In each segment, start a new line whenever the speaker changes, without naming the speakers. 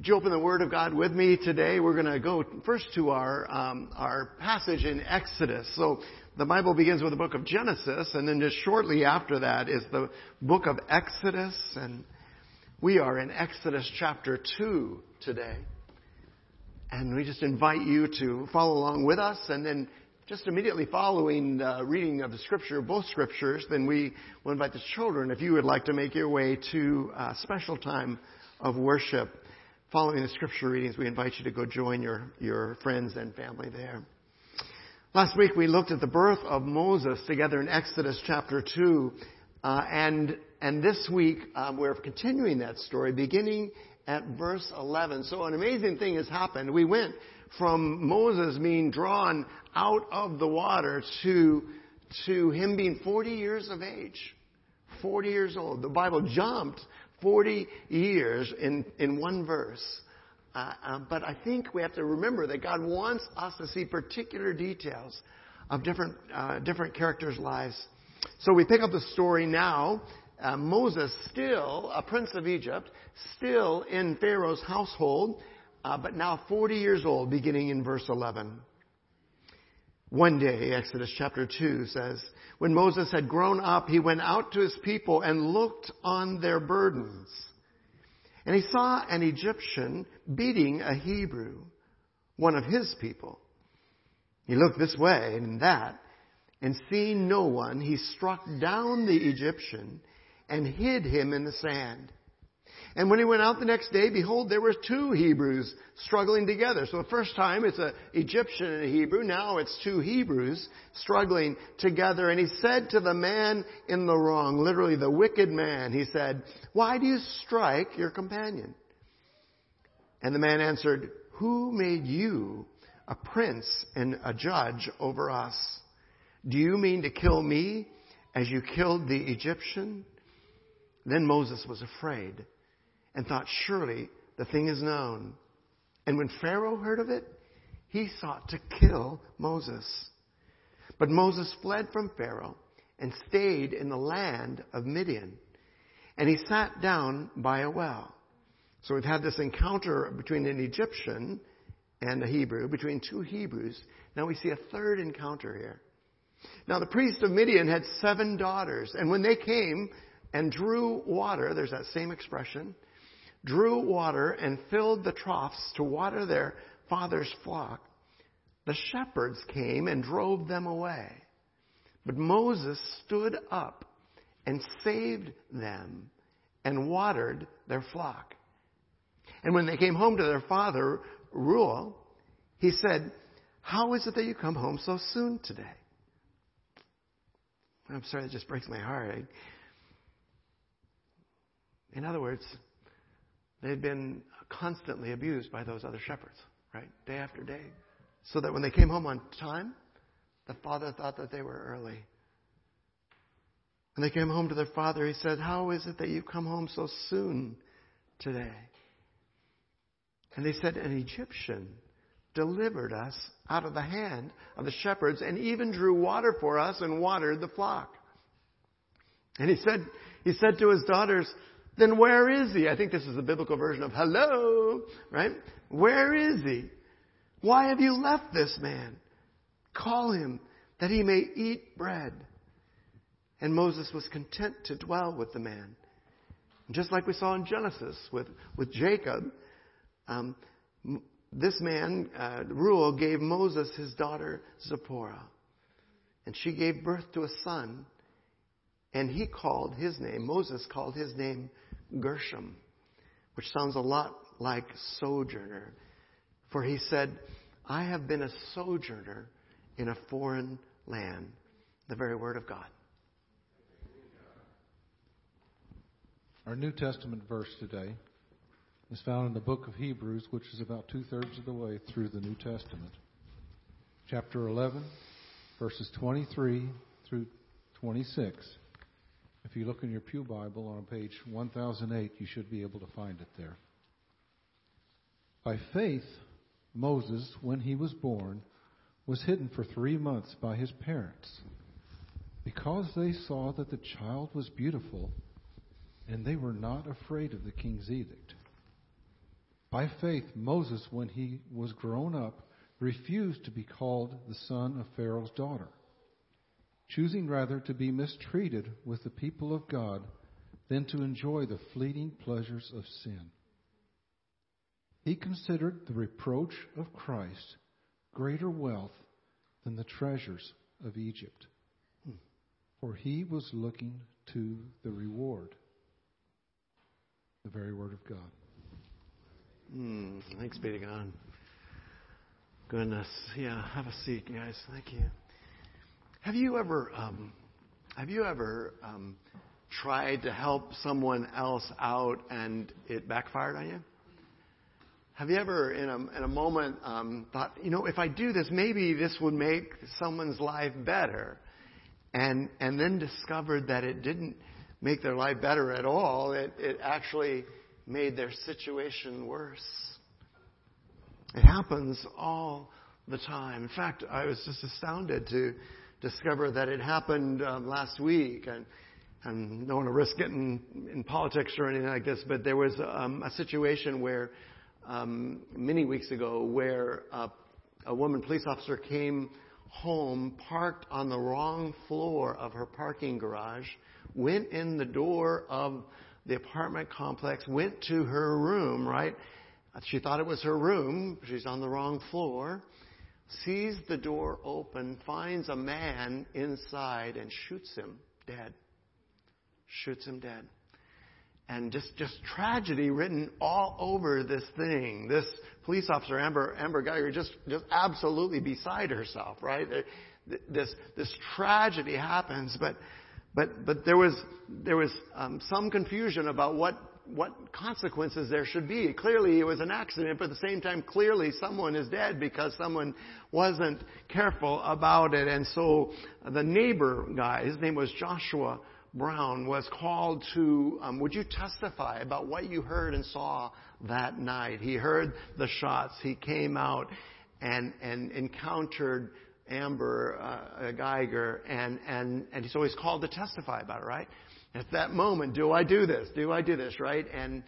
Would you open the Word of God with me today? We're going to go first to our um, our passage in Exodus. So the Bible begins with the book of Genesis, and then just shortly after that is the book of Exodus, and we are in Exodus chapter two today. And we just invite you to follow along with us, and then just immediately following the reading of the scripture, both scriptures, then we will invite the children, if you would like to make your way to a special time of worship following the scripture readings, we invite you to go join your, your friends and family there. Last week we looked at the birth of Moses together in Exodus chapter 2, uh, and, and this week um, we're continuing that story beginning at verse 11. So an amazing thing has happened. We went from Moses being drawn out of the water to, to him being 40 years of age. 40 years old. The Bible jumped 40 years in, in one verse. Uh, uh, but I think we have to remember that God wants us to see particular details of different, uh, different characters' lives. So we pick up the story now. Uh, Moses, still a prince of Egypt, still in Pharaoh's household, uh, but now 40 years old, beginning in verse 11. One day, Exodus chapter 2 says, when Moses had grown up, he went out to his people and looked on their burdens. And he saw an Egyptian beating a Hebrew, one of his people. He looked this way and that, and seeing no one, he struck down the Egyptian and hid him in the sand. And when he went out the next day, behold, there were two Hebrews struggling together. So the first time it's an Egyptian and a Hebrew. Now it's two Hebrews struggling together. And he said to the man in the wrong, literally the wicked man, he said, why do you strike your companion? And the man answered, who made you a prince and a judge over us? Do you mean to kill me as you killed the Egyptian? Then Moses was afraid and thought, surely the thing is known. And when Pharaoh heard of it, he sought to kill Moses. But Moses fled from Pharaoh and stayed in the land of Midian. And he sat down by a well. So we've had this encounter between an Egyptian and a Hebrew, between two Hebrews. Now we see a third encounter here. Now the priest of Midian had seven daughters, and when they came and drew water, there's that same expression, drew water and filled the troughs to water their father's flock, the shepherds came and drove them away. But Moses stood up and saved them and watered their flock. And when they came home to their father, Reuel, he said, How is it that you come home so soon today? I'm sorry, it just breaks my heart. In other words, They'd been constantly abused by those other shepherds, right? Day after day. So that when they came home on time, the father thought that they were early. When they came home to their father, he said, How is it that you come home so soon today? And they said, An Egyptian delivered us out of the hand of the shepherds and even drew water for us and watered the flock. And he said, he said to his daughters, then where is he? I think this is the biblical version of hello, right? Where is he? Why have you left this man? Call him that he may eat bread. And Moses was content to dwell with the man. just like we saw in Genesis with, with Jacob, um, this man, uh, Reuel, gave Moses his daughter Zipporah. And she gave birth to a son. And he called his name, Moses called his name Gershom, which sounds a lot like sojourner. For he said, I have been a sojourner in a foreign land. The very word of God.
Our New Testament verse today is found in the book of Hebrews, which is about two thirds of the way through the New Testament. Chapter 11, verses 23 through 26. If you look in your Pew Bible on page 1008, you should be able to find it there. By faith, Moses, when he was born, was hidden for three months by his parents because they saw that the child was beautiful and they were not afraid of the king's edict. By faith, Moses, when he was grown up, refused to be called the son of Pharaoh's daughter, choosing rather to be mistreated with the people of God than to enjoy the fleeting pleasures of sin. He considered the reproach of Christ greater wealth than the treasures of Egypt, for he was looking to the reward. The very word of God.
Mm, thanks be to God. Goodness. Yeah, have a seat, guys. Thank you. Have you ever, um, have you ever um, tried to help someone else out and it backfired on you? Have you ever, in a, in a moment, um, thought, you know, if I do this, maybe this would make someone's life better, and and then discovered that it didn't make their life better at all. It it actually made their situation worse. It happens all the time. In fact, I was just astounded to discover that it happened um, last week. And, and don't want to risk getting in politics or anything like this, but there was um, a situation where um, many weeks ago where uh, a woman police officer came home, parked on the wrong floor of her parking garage, went in the door of the apartment complex, went to her room, right? She thought it was her room. She's on the wrong floor. Sees the door open, finds a man inside, and shoots him dead. Shoots him dead. And just, just tragedy written all over this thing. This police officer, Amber, Amber Guyger, just, just absolutely beside herself, right? This, this tragedy happens, but but, but there was, there was um, some confusion about what, what consequences there should be. Clearly it was an accident, but at the same time, clearly someone is dead because someone wasn't careful about it. And so the neighbor guy, his name was Joshua Brown, was called to, um, would you testify about what you heard and saw that night? He heard the shots. He came out and, and encountered Amber uh, Guyger, and, and, and he's always called to testify about it, right? At that moment, do I do this? Do I do this, right? And,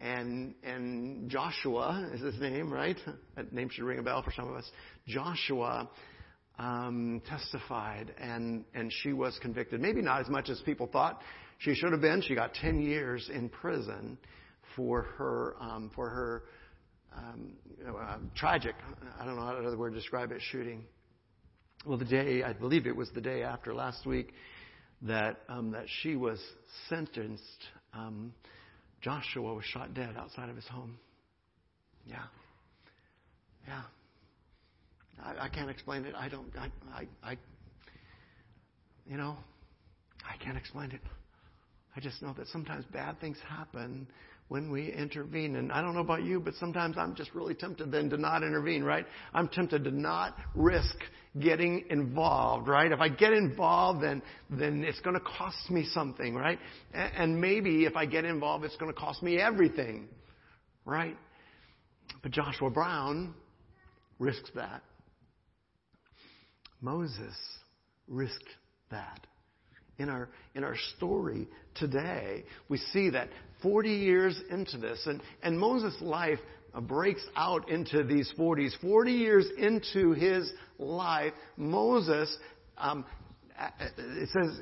and, and Joshua is his name, right? That name should ring a bell for some of us. Joshua um, testified, and, and she was convicted. Maybe not as much as people thought she should have been. She got 10 years in prison for her, um, for her um, uh, tragic, I don't know how other word to describe it, shooting well, the day, I believe it was the day after last week, that, um, that she was sentenced, um, Joshua was shot dead outside of his home. Yeah. Yeah. I, I can't explain it. I don't, I, I, I, you know, I can't explain it. I just know that sometimes bad things happen when we intervene. And I don't know about you, but sometimes I'm just really tempted then to not intervene, right? I'm tempted to not risk getting involved, right? If I get involved, then, then it's going to cost me something, right? And maybe if I get involved, it's going to cost me everything, right? But Joshua Brown risks that. Moses risked that in our, in our story today, we see that 40 years into this, and, and Moses' life breaks out into these 40s. 40 years into his life, Moses, um, it says,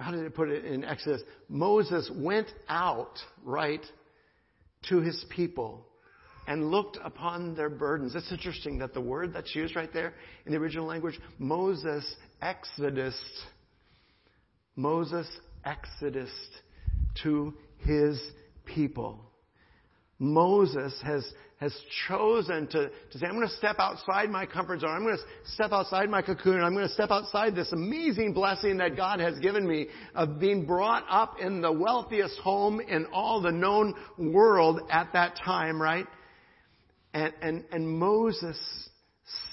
how did it put it in Exodus? Moses went out, right, to his people and looked upon their burdens. It's interesting that the word that's used right there in the original language, Moses exodus Moses exodus to his people. Moses has, has chosen to, to say, I'm going to step outside my comfort zone. I'm going to step outside my cocoon. I'm going to step outside this amazing blessing that God has given me of being brought up in the wealthiest home in all the known world at that time, right? And, and, and Moses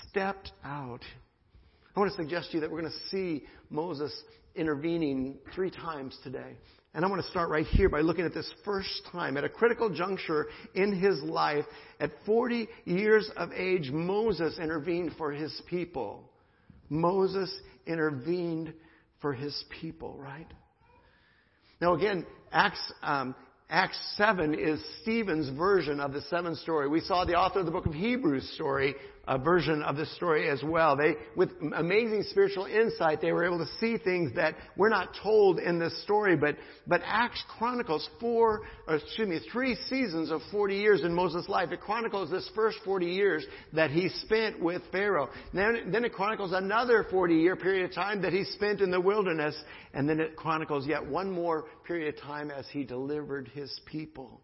stepped out. I want to suggest to you that we're going to see Moses intervening three times today. And I want to start right here by looking at this first time, at a critical juncture in his life. At 40 years of age, Moses intervened for his people. Moses intervened for his people, right? Now again, Acts, um, Acts 7 is Stephen's version of the seven story. We saw the author of the book of Hebrews story, a version of this story as well. They, with amazing spiritual insight, they were able to see things that we're not told in this story, but, but Acts chronicles four, or excuse me, three seasons of 40 years in Moses' life. It chronicles this first 40 years that he spent with Pharaoh. Then, then it chronicles another 40 year period of time that he spent in the wilderness, and then it chronicles yet one more period of time as he delivered his people.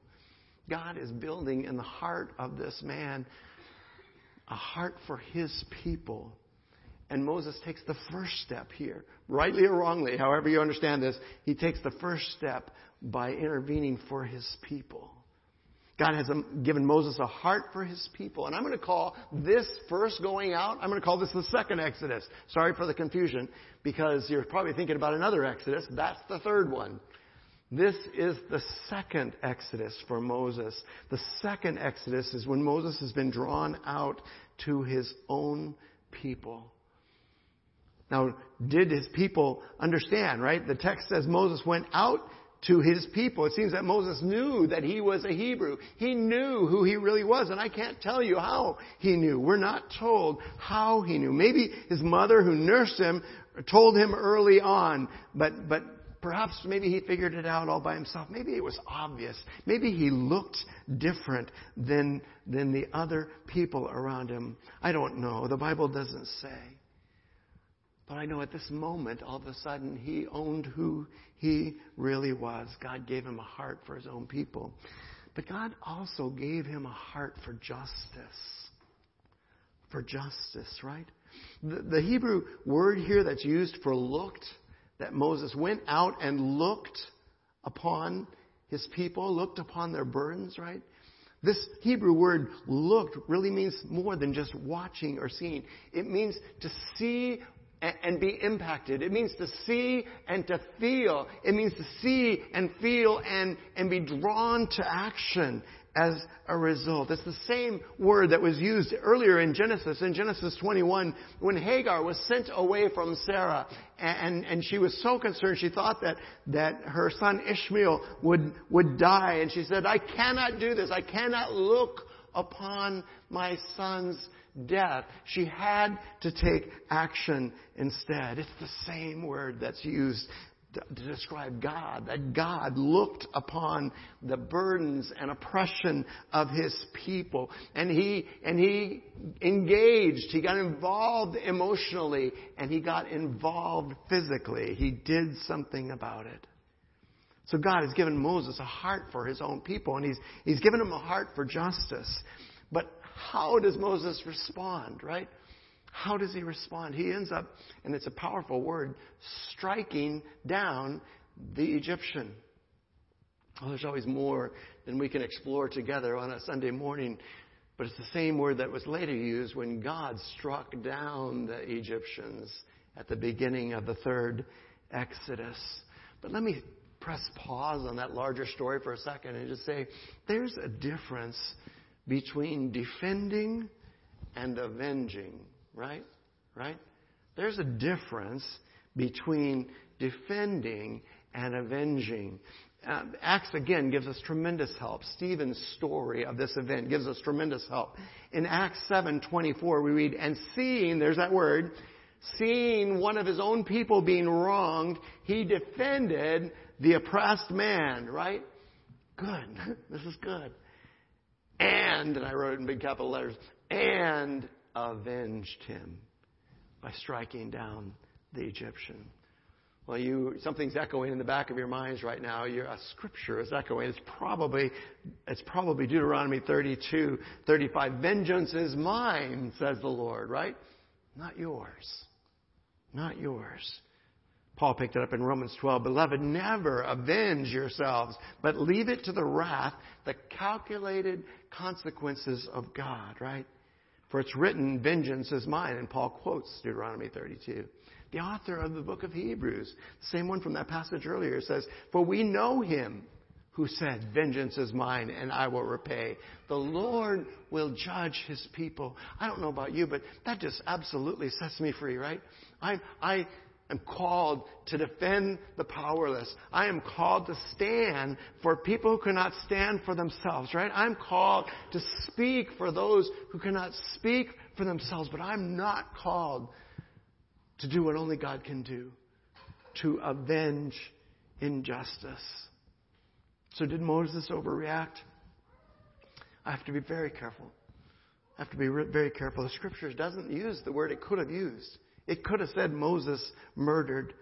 God is building in the heart of this man a heart for his people. And Moses takes the first step here, rightly or wrongly, however you understand this, he takes the first step by intervening for his people. God has um, given Moses a heart for his people. And I'm going to call this first going out, I'm going to call this the second Exodus. Sorry for the confusion, because you're probably thinking about another Exodus. That's the third one. This is the second Exodus for Moses. The second Exodus is when Moses has been drawn out to his own people. Now, did his people understand, right? The text says Moses went out to his people. It seems that Moses knew that he was a Hebrew. He knew who he really was, and I can't tell you how he knew. We're not told how he knew. Maybe his mother who nursed him told him early on, but, but Perhaps maybe he figured it out all by himself. Maybe it was obvious. Maybe he looked different than, than the other people around him. I don't know. The Bible doesn't say. But I know at this moment, all of a sudden, he owned who he really was. God gave him a heart for his own people. But God also gave him a heart for justice. For justice, right? The, the Hebrew word here that's used for looked that Moses went out and looked upon his people, looked upon their burdens, right? This Hebrew word looked really means more than just watching or seeing. It means to see and be impacted. It means to see and to feel. It means to see and feel and, and be drawn to action as a result. It's the same word that was used earlier in Genesis, in Genesis 21, when Hagar was sent away from Sarah. And, and she was so concerned, she thought that, that her son Ishmael would, would die. And she said, I cannot do this. I cannot look upon my son's death. She had to take action instead. It's the same word that's used to describe God, that God looked upon the burdens and oppression of his people and he, and he engaged, he got involved emotionally and he got involved physically. He did something about it. So God has given Moses a heart for his own people and he's, he's given him a heart for justice. But how does Moses respond, right? How does he respond? He ends up, and it's a powerful word, striking down the Egyptian. Well, there's always more than we can explore together on a Sunday morning, but it's the same word that was later used when God struck down the Egyptians at the beginning of the third Exodus. But let me press pause on that larger story for a second and just say there's a difference between defending and avenging right? Right? There's a difference between defending and avenging. Uh, Acts again gives us tremendous help. Stephen's story of this event gives us tremendous help. In Acts 7:24 we read, "And seeing, there's that word, seeing one of his own people being wronged, he defended the oppressed man." Right? Good. this is good. And, and I wrote it in big capital letters, and avenged him by striking down the Egyptian. Well, you something's echoing in the back of your minds right now. Your, a scripture is echoing. It's probably it's probably Deuteronomy 32, 35. Vengeance is mine, says the Lord. Right? Not yours. Not yours. Paul picked it up in Romans 12. Beloved, never avenge yourselves, but leave it to the wrath, the calculated consequences of God. Right? For it's written, vengeance is mine. And Paul quotes Deuteronomy 32. The author of the book of Hebrews, the same one from that passage earlier, says, For we know him who said, Vengeance is mine and I will repay. The Lord will judge his people. I don't know about you, but that just absolutely sets me free, right? I, I, am called to defend the powerless. I am called to stand for people who cannot stand for themselves, right? I'm called to speak for those who cannot speak for themselves, but I'm not called to do what only God can do, to avenge injustice. So did Moses overreact? I have to be very careful. I have to be very careful. The scripture doesn't use the word it could have used. It could have said Moses murdered.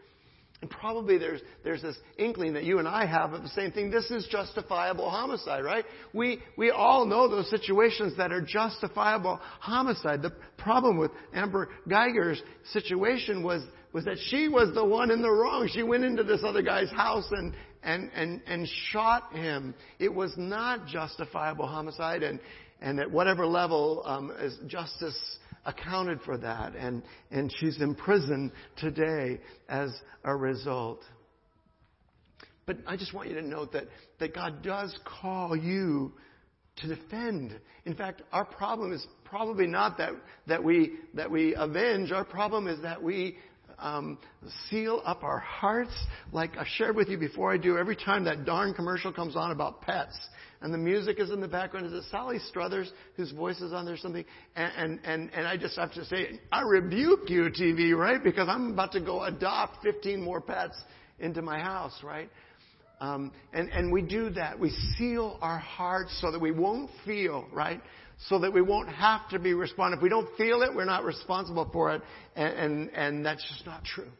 And probably there's, there's this inkling that you and I have of the same thing. This is justifiable homicide, right? We, we all know those situations that are justifiable homicide. The problem with Amber Guyger's situation was, was that she was the one in the wrong. She went into this other guy's house and, and, and, and shot him. It was not justifiable homicide and, and at whatever level um, justice accounted for that, and, and she's in prison today as a result. But I just want you to note that, that God does call you to defend. In fact, our problem is probably not that, that, we, that we avenge. Our problem is that we um, seal up our hearts. Like I shared with you before I do, every time that darn commercial comes on about pets, and the music is in the background. Is it Sally Struthers whose voice is on there or something? And, and, and, and I just have to say, I rebuke you, TV, right? Because I'm about to go adopt 15 more pets into my house, right? Um, and, and we do that. We seal our hearts so that we won't feel, right? So that we won't have to be responsible. If we don't feel it, we're not responsible for it. And, and, and that's just not true.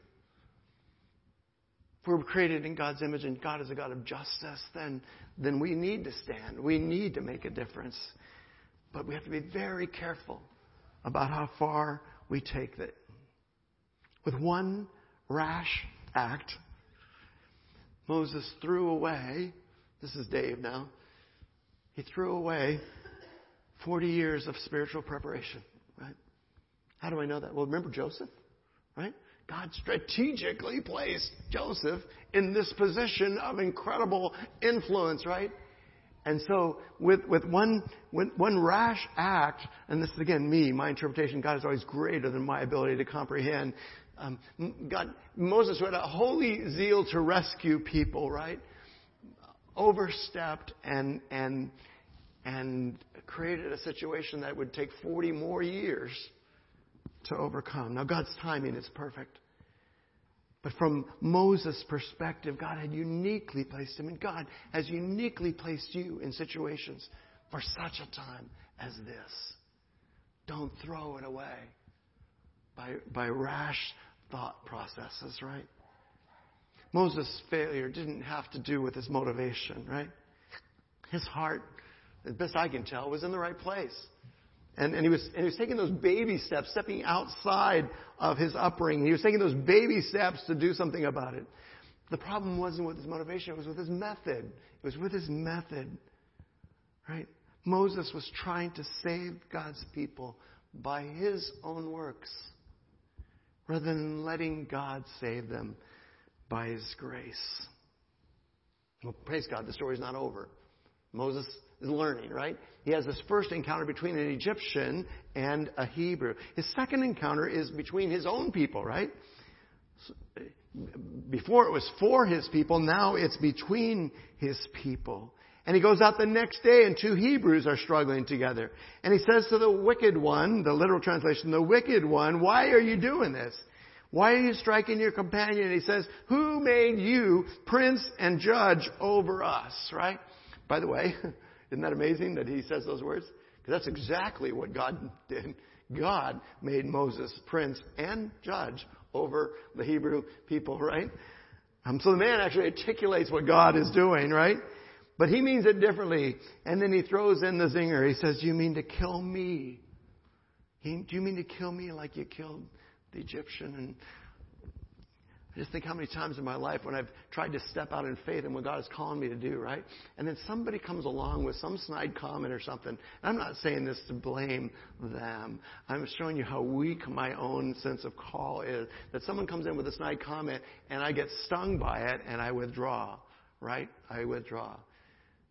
If we're created in God's image and God is a God of justice, then, then we need to stand. We need to make a difference. But we have to be very careful about how far we take it. With one rash act, Moses threw away, this is Dave now, he threw away 40 years of spiritual preparation, right? How do I know that? Well, remember Joseph, right? God strategically placed Joseph in this position of incredible influence, right? And so, with, with one, one rash act, and this is again me, my interpretation, God is always greater than my ability to comprehend. Um, God, Moses, who had a holy zeal to rescue people, right? Overstepped and, and, and created a situation that would take 40 more years to overcome. Now, God's timing is perfect. But from Moses' perspective, God had uniquely placed him, and God has uniquely placed you in situations for such a time as this. Don't throw it away by, by rash thought processes, right? Moses' failure didn't have to do with his motivation, right? His heart, as best I can tell, was in the right place. And, and, he was, and he was taking those baby steps, stepping outside of his upbringing. He was taking those baby steps to do something about it. The problem wasn't with his motivation, it was with his method. It was with his method. Right? Moses was trying to save God's people by his own works rather than letting God save them by his grace. Well, praise God, the story's not over. Moses learning, right? He has this first encounter between an Egyptian and a Hebrew. His second encounter is between his own people, right? Before it was for his people, now it's between his people. And he goes out the next day and two Hebrews are struggling together. And he says to the wicked one, the literal translation, the wicked one, why are you doing this? Why are you striking your companion? And he says, who made you prince and judge over us, right? By the way, isn't that amazing that he says those words? Because that's exactly what God did. God made Moses prince and judge over the Hebrew people, right? Um, so the man actually articulates what God is doing, right? But he means it differently. And then he throws in the zinger. He says, Do you mean to kill me? He, do you mean to kill me like you killed the Egyptian? And I just think how many times in my life when I've tried to step out in faith and what God is calling me to do, right? And then somebody comes along with some snide comment or something. And I'm not saying this to blame them. I'm showing you how weak my own sense of call is. That someone comes in with a snide comment and I get stung by it and I withdraw, right? I withdraw.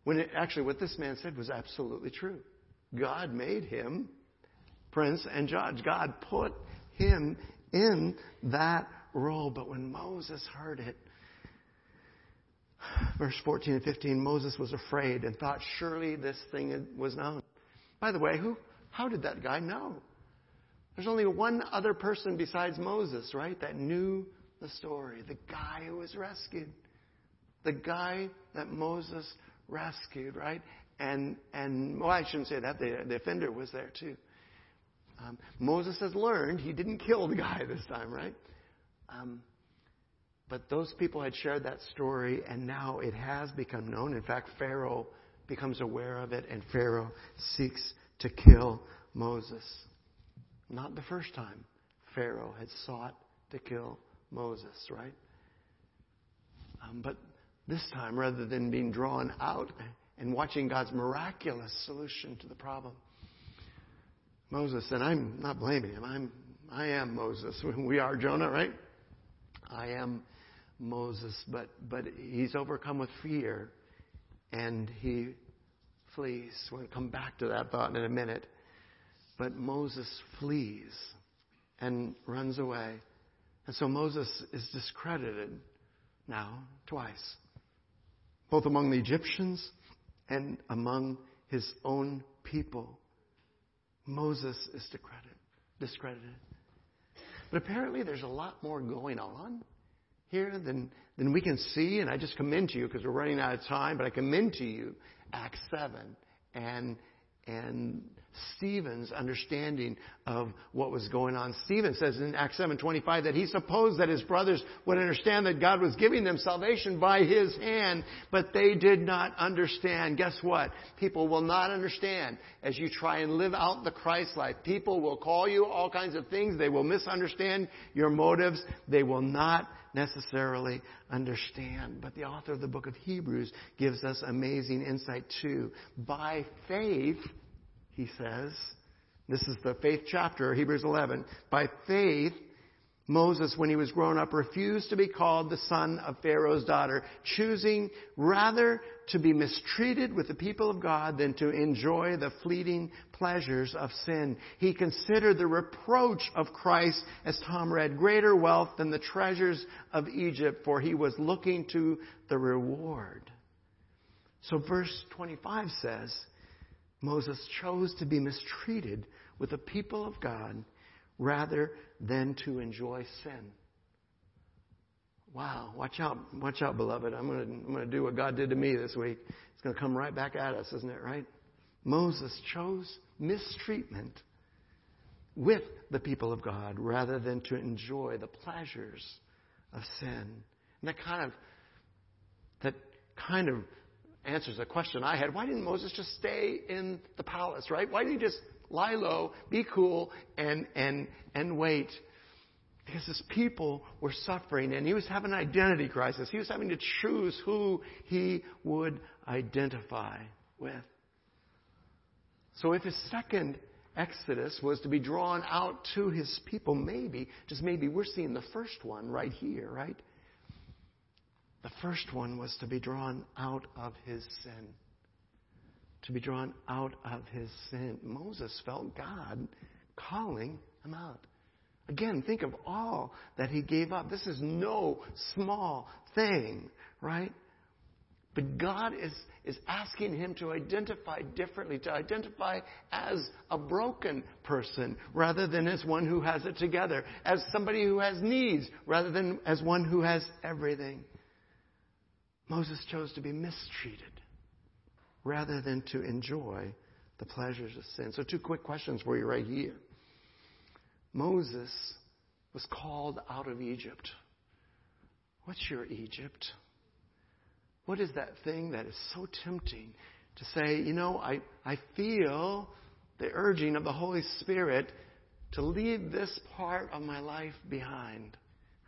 When it, actually what this man said was absolutely true. God made him prince and judge. God put him in that role. But when Moses heard it, verse 14 and 15, Moses was afraid and thought, surely this thing was known. By the way, who, how did that guy know? There's only one other person besides Moses, right, that knew the story. The guy who was rescued. The guy that Moses rescued, right? And, and well, I shouldn't say that. The, the offender was there too. Um, Moses has learned he didn't kill the guy this time, right? Um, but those people had shared that story, and now it has become known. In fact, Pharaoh becomes aware of it, and Pharaoh seeks to kill Moses. Not the first time Pharaoh had sought to kill Moses, right? Um, but this time, rather than being drawn out and watching God's miraculous solution to the problem, Moses, and I'm not blaming him. I'm, I am Moses. We are Jonah, right? I am Moses, but, but he's overcome with fear and he flees. We'll come back to that thought in a minute. But Moses flees and runs away. And so Moses is discredited now twice, both among the Egyptians and among his own people. Moses is discredited. But apparently there's a lot more going on here than, than we can see. And I just commend to you because we're running out of time, but I commend to you Acts 7 and, and Stephen's understanding of what was going on. Stephen says in Acts 7:25 that he supposed that his brothers would understand that God was giving them salvation by his hand, but they did not understand. Guess what? People will not understand as you try and live out the Christ life. People will call you all kinds of things. They will misunderstand your motives. They will not necessarily understand. But the author of the book of Hebrews gives us amazing insight too. By faith, he says. This is the faith chapter, Hebrews 11. By faith, Moses, when he was grown up, refused to be called the son of Pharaoh's daughter, choosing rather to be mistreated with the people of God than to enjoy the fleeting pleasures of sin. He considered the reproach of Christ, as Tom read, greater wealth than the treasures of Egypt, for he was looking to the reward. So verse 25 says, Moses chose to be mistreated with the people of God rather than to enjoy sin. Wow, watch out, watch out, beloved. I'm going to, I'm going to do what God did to me this week. It's going to come right back at us, isn't it, right? Moses chose mistreatment with the people of God rather than to enjoy the pleasures of sin. And that kind of, that kind of answers a question I had. Why didn't Moses just stay in the palace, right? Why didn't he just lie low, be cool, and, and, and wait? Because his people were suffering and he was having an identity crisis. He was having to choose who he would identify with. So if his second exodus was to be drawn out to his people, maybe, just maybe, we're seeing the first one right here, right? The first one was to be drawn out of his sin. To be drawn out of his sin. Moses felt God calling him out. Again, think of all that he gave up. This is no small thing, right? But God is, is asking him to identify differently, to identify as a broken person rather than as one who has it together, as somebody who has needs rather than as one who has everything. Moses chose to be mistreated rather than to enjoy the pleasures of sin. So, two quick questions for you right here. Moses was called out of Egypt. What's your Egypt? What is that thing that is so tempting to say, you know, I, I feel the urging of the Holy Spirit to leave this part of my life behind,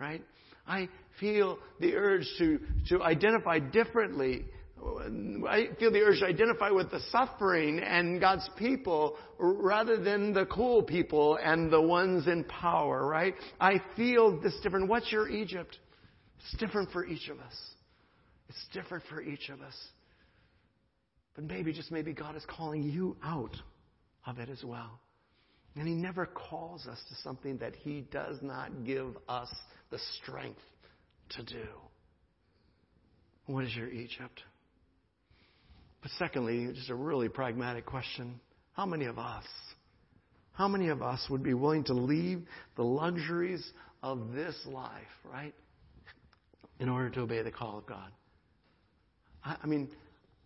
right? I feel the urge to, to identify differently. I feel the urge to identify with the suffering and God's people rather than the cool people and the ones in power, right? I feel this different. What's your Egypt? It's different for each of us. It's different for each of us. But maybe, just maybe, God is calling you out of it as well. And He never calls us to something that He does not give us the strength to do. What is your Egypt? But secondly, just a really pragmatic question. How many of us, how many of us would be willing to leave the luxuries of this life, right, in order to obey the call of God? I, I mean,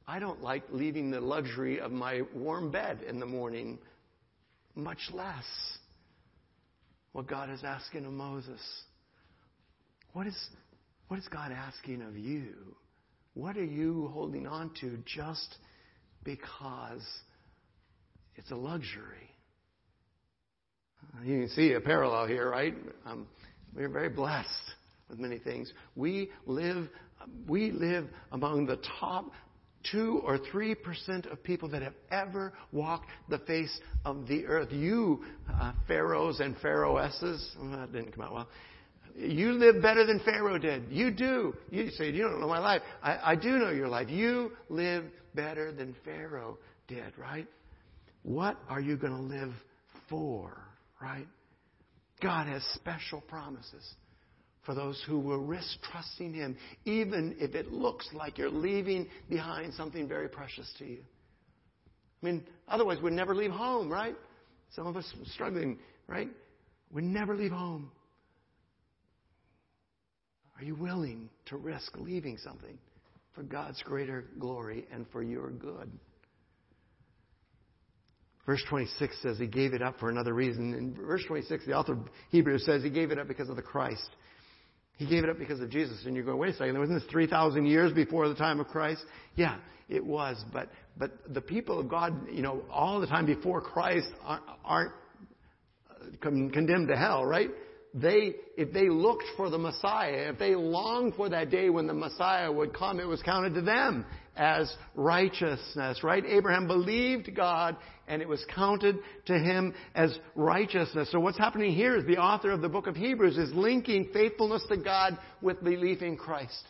I don't like leaving the luxury of my warm bed in the morning, much less what God is asking of Moses. What is, what is God asking of you? What are you holding on to just because it's a luxury? You can see a parallel here, right? Um, we're very blessed with many things. We live, we live among the top two or three percent of people that have ever walked the face of the earth. You, uh, pharaohs and pharaohesses, well, that didn't come out well. You live better than Pharaoh did. You do. You say, You don't know my life. I, I do know your life. You live better than Pharaoh did, right? What are you going to live for, right? God has special promises for those who will risk trusting Him, even if it looks like you're leaving behind something very precious to you. I mean, otherwise we'd never leave home, right? Some of us struggling, right? We never leave home. Are you willing to risk leaving something for God's greater glory and for your good? Verse 26 says he gave it up for another reason. In verse 26, the author of Hebrews says he gave it up because of the Christ. He gave it up because of Jesus. And you're going, wait a second, wasn't this 3,000 years before the time of Christ? Yeah, it was. But, but the people of God, you know, all the time before Christ aren't, aren't uh, condemned to hell, right? they, if they looked for the Messiah, if they longed for that day when the Messiah would come, it was counted to them as righteousness, right? Abraham believed God and it was counted to him as righteousness. So what's happening here is the author of the book of Hebrews is linking faithfulness to God with belief in Christ.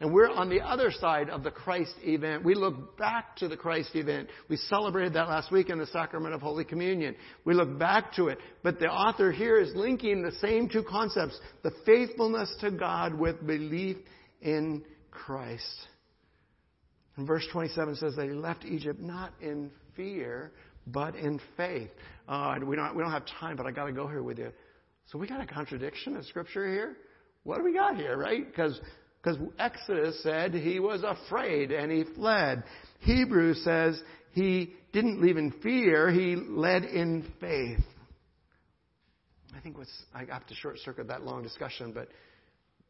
And we're on the other side of the Christ event. We look back to the Christ event. We celebrated that last week in the sacrament of Holy Communion. We look back to it. But the author here is linking the same two concepts, the faithfulness to God with belief in Christ. And verse 27 says that he left Egypt not in fear, but in faith. Uh, we, don't, we don't have time, but I got to go here with you. So we got a contradiction of Scripture here. What do we got here, right? Because because Exodus said he was afraid and he fled. Hebrews says he didn't leave in fear, he led in faith. I think what's, I have to short circuit that long discussion, but,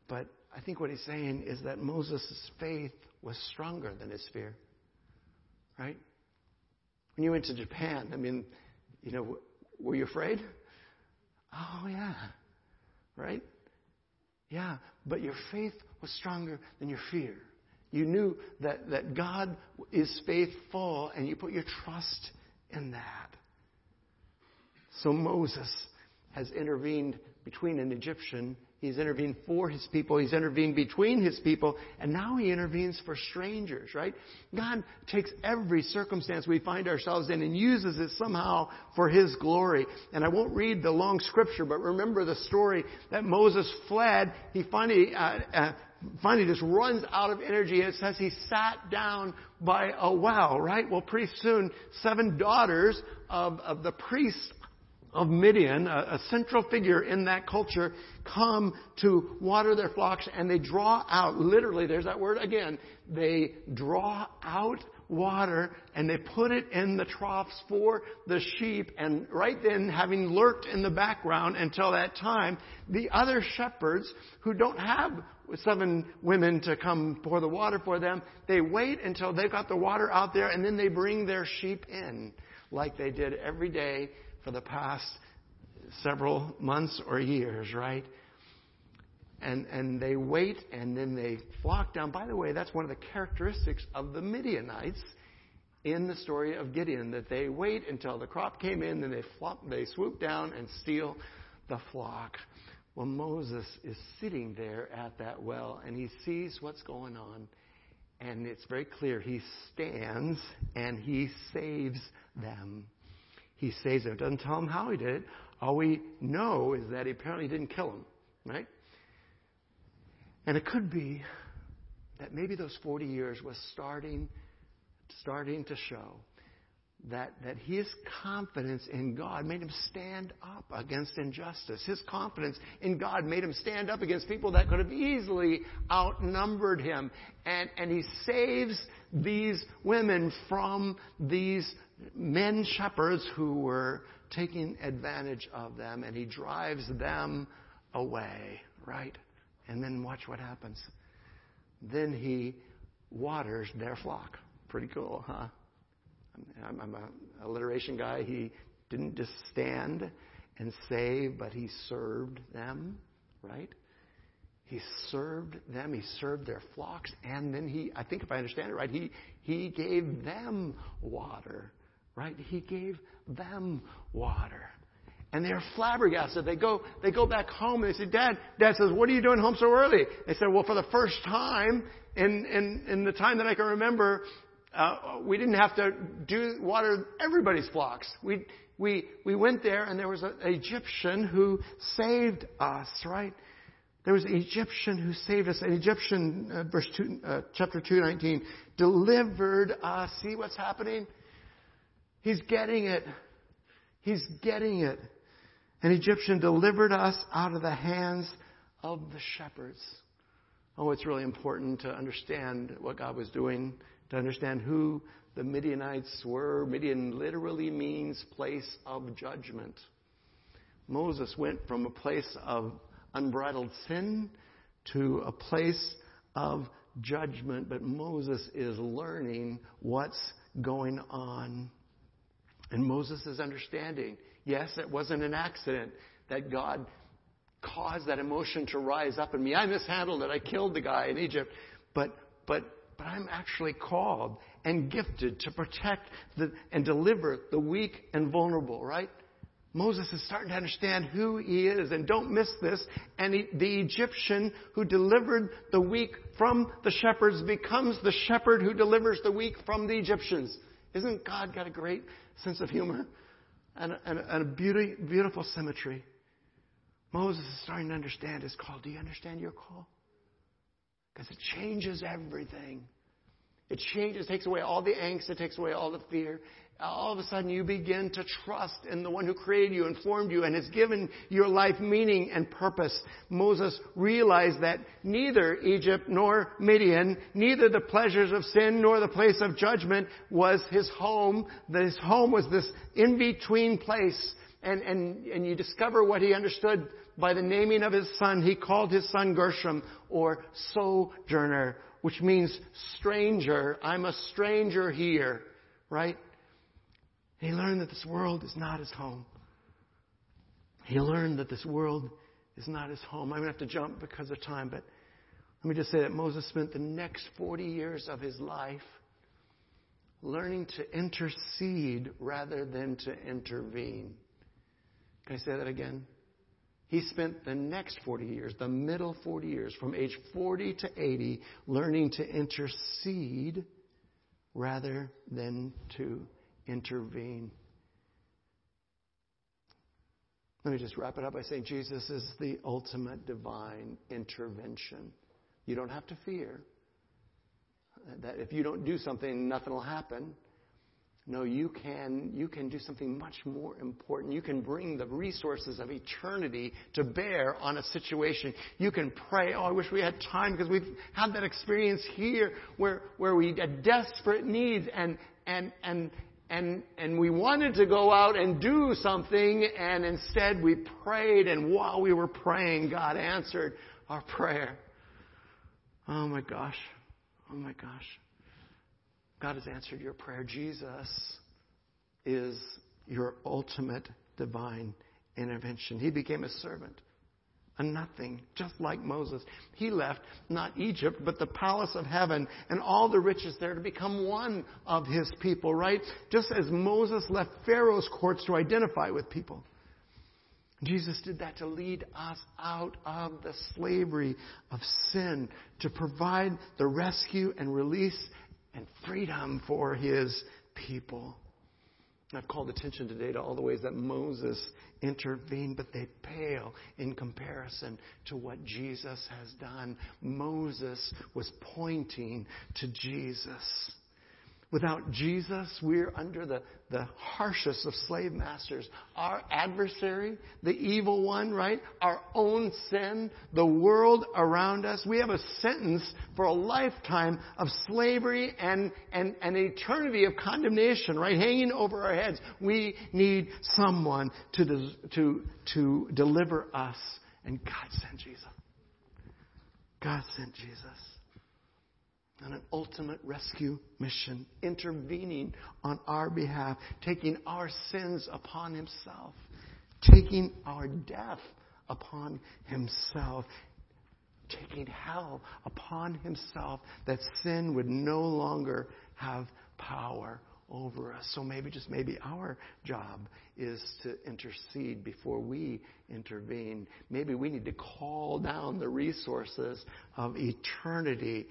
but I think what he's saying is that Moses' faith was stronger than his fear. Right? When you went to Japan, I mean, you know, were you afraid? Oh, yeah. Right? Yeah, but your faith was stronger than your fear. You knew that, that God is faithful and you put your trust in that. So Moses has intervened between an Egyptian He's intervened for his people. He's intervened between his people. And now he intervenes for strangers, right? God takes every circumstance we find ourselves in and uses it somehow for his glory. And I won't read the long scripture, but remember the story that Moses fled. He finally, uh, uh, finally just runs out of energy. It says he sat down by a well, right? Well, pretty soon, seven daughters of, of the priests of Midian, a, a, central figure in that culture, come to water their flocks and they draw out, literally, there's that word again, they draw out water and they put it in the troughs for the sheep. And right then, having lurked in the background until that time, the other shepherds who don't have seven women to come pour the water for them, they wait until they've got the water out there and then they bring their sheep in like they did every day for the past several months or years, right? And, and they wait and then they flock down. By the way, that's one of the characteristics of the Midianites in the story of Gideon, that they wait until the crop came in and they, flop, they swoop down and steal the flock. Well, Moses is sitting there at that well and he sees what's going on. And it's very clear. He stands and he saves them. He saves them. It doesn't tell him how he did it. All we know is that he apparently didn't kill him, right? And it could be that maybe those 40 years was starting, starting to show that, that his confidence in God made him stand up against injustice. His confidence in God made him stand up against people that could have easily outnumbered him. And, and he saves these women from these men shepherds who were taking advantage of them, and he drives them away, right? And then watch what happens. Then he waters their flock. Pretty cool, huh? I'm, I'm a alliteration guy. He didn't just stand and save, but he served them, right? He served them. He served their flocks, and then he, I think if I understand it right, he, he gave them water, right? He gave them water. And they're flabbergasted. They go, they go back home and they say, Dad, Dad says, what are you doing home so early? They said, well, for the first time in, in, in the time that I can remember, uh, we didn't have to do water everybody's flocks. We, we, we went there and there was an Egyptian who saved us, right? There was an Egyptian who saved us. An Egyptian, uh, verse two, uh, chapter 219, delivered us. See what's happening? He's getting it. He's getting it. An Egyptian delivered us out of the hands of the shepherds. Oh, it's really important to understand what God was doing to understand who the Midianites were. Midian literally means place of judgment. Moses went from a place of unbridled sin to a place of judgment, but Moses is learning what's going on. And Moses is understanding. Yes, it wasn't an accident that God caused that emotion to rise up in me. I mishandled it. I killed the guy in Egypt. But, but but I'm actually called and gifted to protect the, and deliver the weak and vulnerable, right? Moses is starting to understand who he is, and don't miss this. And he, the Egyptian who delivered the weak from the shepherds becomes the shepherd who delivers the weak from the Egyptians. Isn't God got a great sense of humor and, and, and a beauty, beautiful symmetry? Moses is starting to understand his call. Do you understand your call? Because it changes everything. It changes, takes away all the angst, it takes away all the fear. All of a sudden, you begin to trust in the one who created you and formed you and has given your life meaning and purpose. Moses realized that neither Egypt nor Midian, neither the pleasures of sin nor the place of judgment was his home. His home was this in between place. And, and, and you discover what he understood by the naming of his son, he called his son Gershom or sojourner, which means stranger. I'm a stranger here, right? He learned that this world is not his home. He learned that this world is not his home. I'm going to have to jump because of time, but let me just say that Moses spent the next 40 years of his life learning to intercede rather than to intervene. Can I say that again? He spent the next 40 years, the middle 40 years, from age 40 to 80, learning to intercede rather than to intervene. Let me just wrap it up by saying Jesus is the ultimate divine intervention. You don't have to fear that if you don't do something, nothing will happen. No, you can, you can do something much more important. You can bring the resources of eternity to bear on a situation. You can pray. Oh, I wish we had time because we've had that experience here where, where we had desperate needs and, and, and, and, and we wanted to go out and do something and instead we prayed and while we were praying, God answered our prayer. Oh my gosh. Oh my gosh. God has answered your prayer. Jesus is your ultimate divine intervention. He became a servant, a nothing, just like Moses. He left not Egypt, but the palace of heaven and all the riches there to become one of his people, right? Just as Moses left Pharaoh's courts to identify with people. Jesus did that to lead us out of the slavery of sin, to provide the rescue and release and freedom for his people. I've called attention today to all the ways that Moses intervened, but they pale in comparison to what Jesus has done. Moses was pointing to Jesus. Without Jesus, we're under the, the harshest of slave masters. Our adversary, the evil one, right? Our own sin, the world around us. We have a sentence for a lifetime of slavery and, and, and an eternity of condemnation, right? Hanging over our heads. We need someone to, to, to deliver us. And God sent Jesus. God sent Jesus on an ultimate rescue mission, intervening on our behalf, taking our sins upon himself, taking our death upon himself, taking hell upon himself, that sin would no longer have power over us. So maybe, just maybe, our job is to intercede before we intervene. Maybe we need to call down the resources of eternity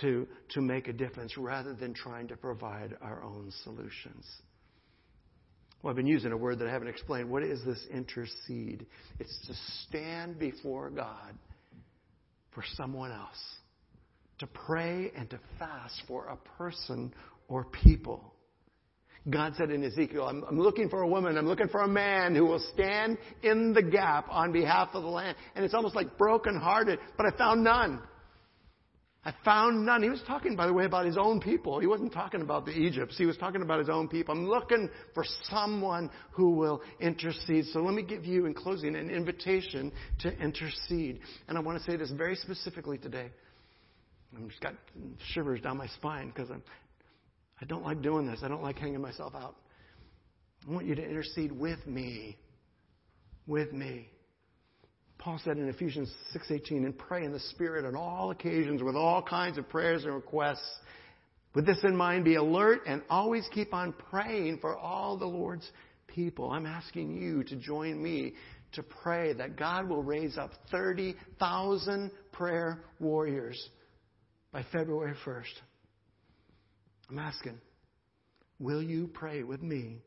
to, to make a difference rather than trying to provide our own solutions. Well, I've been using a word that I haven't explained. What is this intercede? It's to stand before God for someone else, to pray and to fast for a person or people. God said in Ezekiel, I'm, I'm, looking for a woman, I'm looking for a man who will stand in the gap on behalf of the land. And it's almost like brokenhearted, but I found none. I found none. He was talking, by the way, about his own people. He wasn't talking about the Egypts. He was talking about his own people. I'm looking for someone who will intercede. So let me give you, in closing, an invitation to intercede. And I want to say this very specifically today. I've just got shivers down my spine because I'm, I don't like doing this. I don't like hanging myself out. I want you to intercede with me. With me. Paul said in Ephesians 6:18, "And pray in the Spirit on all occasions with all kinds of prayers and requests. With this in mind, be alert and always keep on praying for all the Lord's people." I'm asking you to join me to pray that God will raise up 30,000 prayer warriors by February 1st. I'm asking, will you pray with me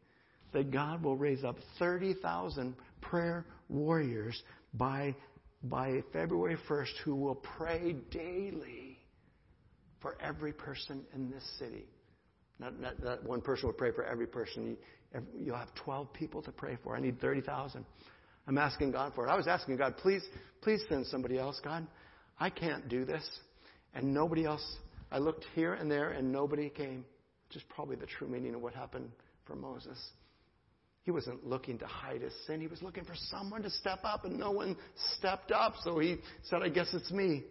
that God will raise up 30,000 prayer warriors by, by February 1st who will pray daily for every person in this city. Not, not, not one person will pray for every person. You'll have 12 people to pray for. I need 30,000. I'm asking God for it. I was asking God, please, please send somebody else, God. I can't do this. And nobody else. I looked here and there and nobody came, which is probably the true meaning of what happened for Moses. He wasn't looking to hide his sin. He was looking for someone to step up, and no one stepped up. So he said, I guess it's me.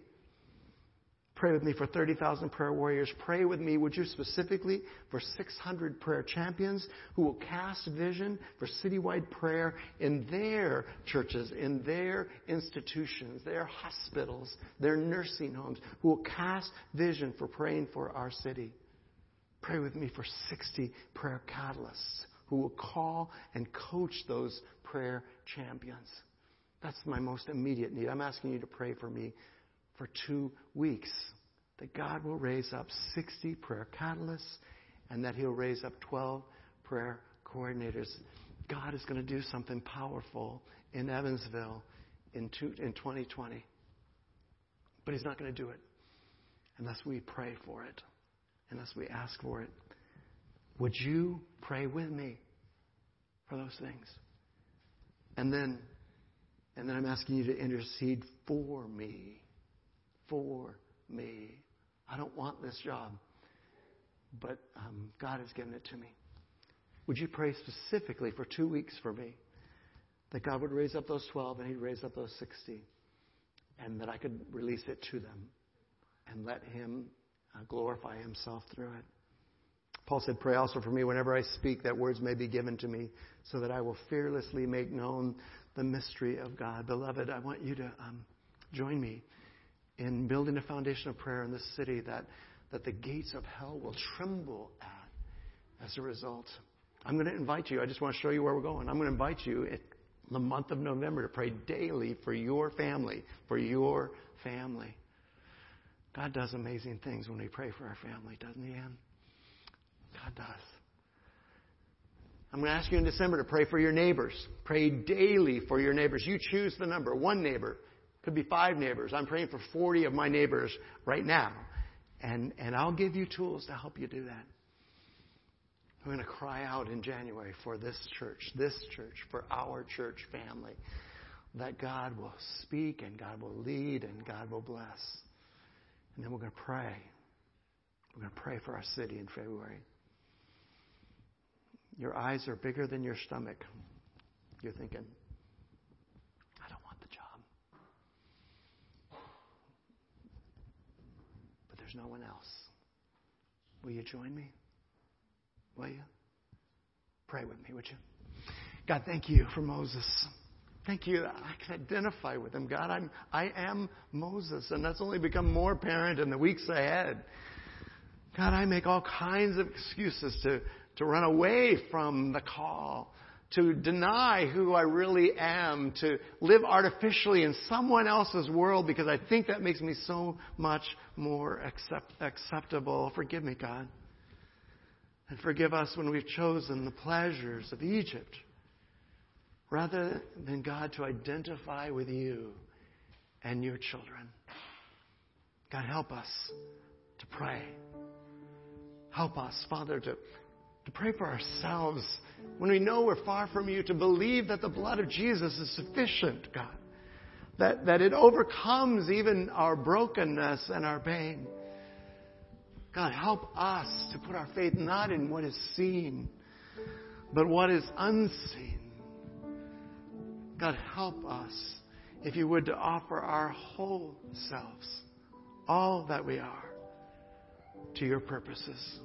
Pray with me for 30,000 prayer warriors. Pray with me, would you, specifically for 600 prayer champions who will cast vision for citywide prayer in their churches, in their institutions, their hospitals, their nursing homes, who will cast vision for praying for our city. Pray with me for 60 prayer catalysts who will call and coach those prayer champions. That's my most immediate need. I'm asking you to pray for me for two weeks that God will raise up 60 prayer catalysts and that He'll raise up 12 prayer coordinators. God is going to do something powerful in Evansville in, two, in 2020. But He's not going to do it unless we pray for it, unless we ask for it. Would you pray with me for those things? And then, and then I'm asking you to intercede for me. For me. I don't want this job, but um, God has given it to me. Would you pray specifically for two weeks for me? That God would raise up those 12 and He'd raise up those 60, and that I could release it to them and let Him uh, glorify Himself through it. Paul said, Pray also for me whenever I speak, that words may be given to me, so that I will fearlessly make known the mystery of God. Beloved, I want you to um, join me in building a foundation of prayer in this city that, that the gates of hell will tremble at as a result. I'm going to invite you. I just want to show you where we're going. I'm going to invite you in the month of November to pray daily for your family, for your family. God does amazing things when we pray for our family, doesn't He, Ann? God does. I'm going to ask you in December to pray for your neighbors. Pray daily for your neighbors. You choose the number. One neighbor. Could be five neighbors. I'm praying for 40 of my neighbors right now. And, and I'll give you tools to help you do that. We're going to cry out in January for this church, this church, for our church family, that God will speak and God will lead and God will bless. And then we're going to pray. We're going to pray for our city in February. Your eyes are bigger than your stomach. You're thinking, I don't want the job. But there's no one else. Will you join me? Will you? Pray with me, would you? God, thank you for Moses. Thank you. I can identify with him. God, I'm, I am Moses, and that's only become more apparent in the weeks ahead. God, I make all kinds of excuses to, to run away from the call, to deny who I really am, to live artificially in someone else's world because I think that makes me so much more accept, acceptable. Forgive me, God. And forgive us when we've chosen the pleasures of Egypt rather than God to identify with you and your children. God, help us to pray. Help us, Father, to, to pray for ourselves when we know we're far from you, to believe that the blood of Jesus is sufficient, God. That, that it overcomes even our brokenness and our pain. God, help us to put our faith not in what is seen, but what is unseen. God, help us, if you would, to offer our whole selves, all that we are, to your purposes.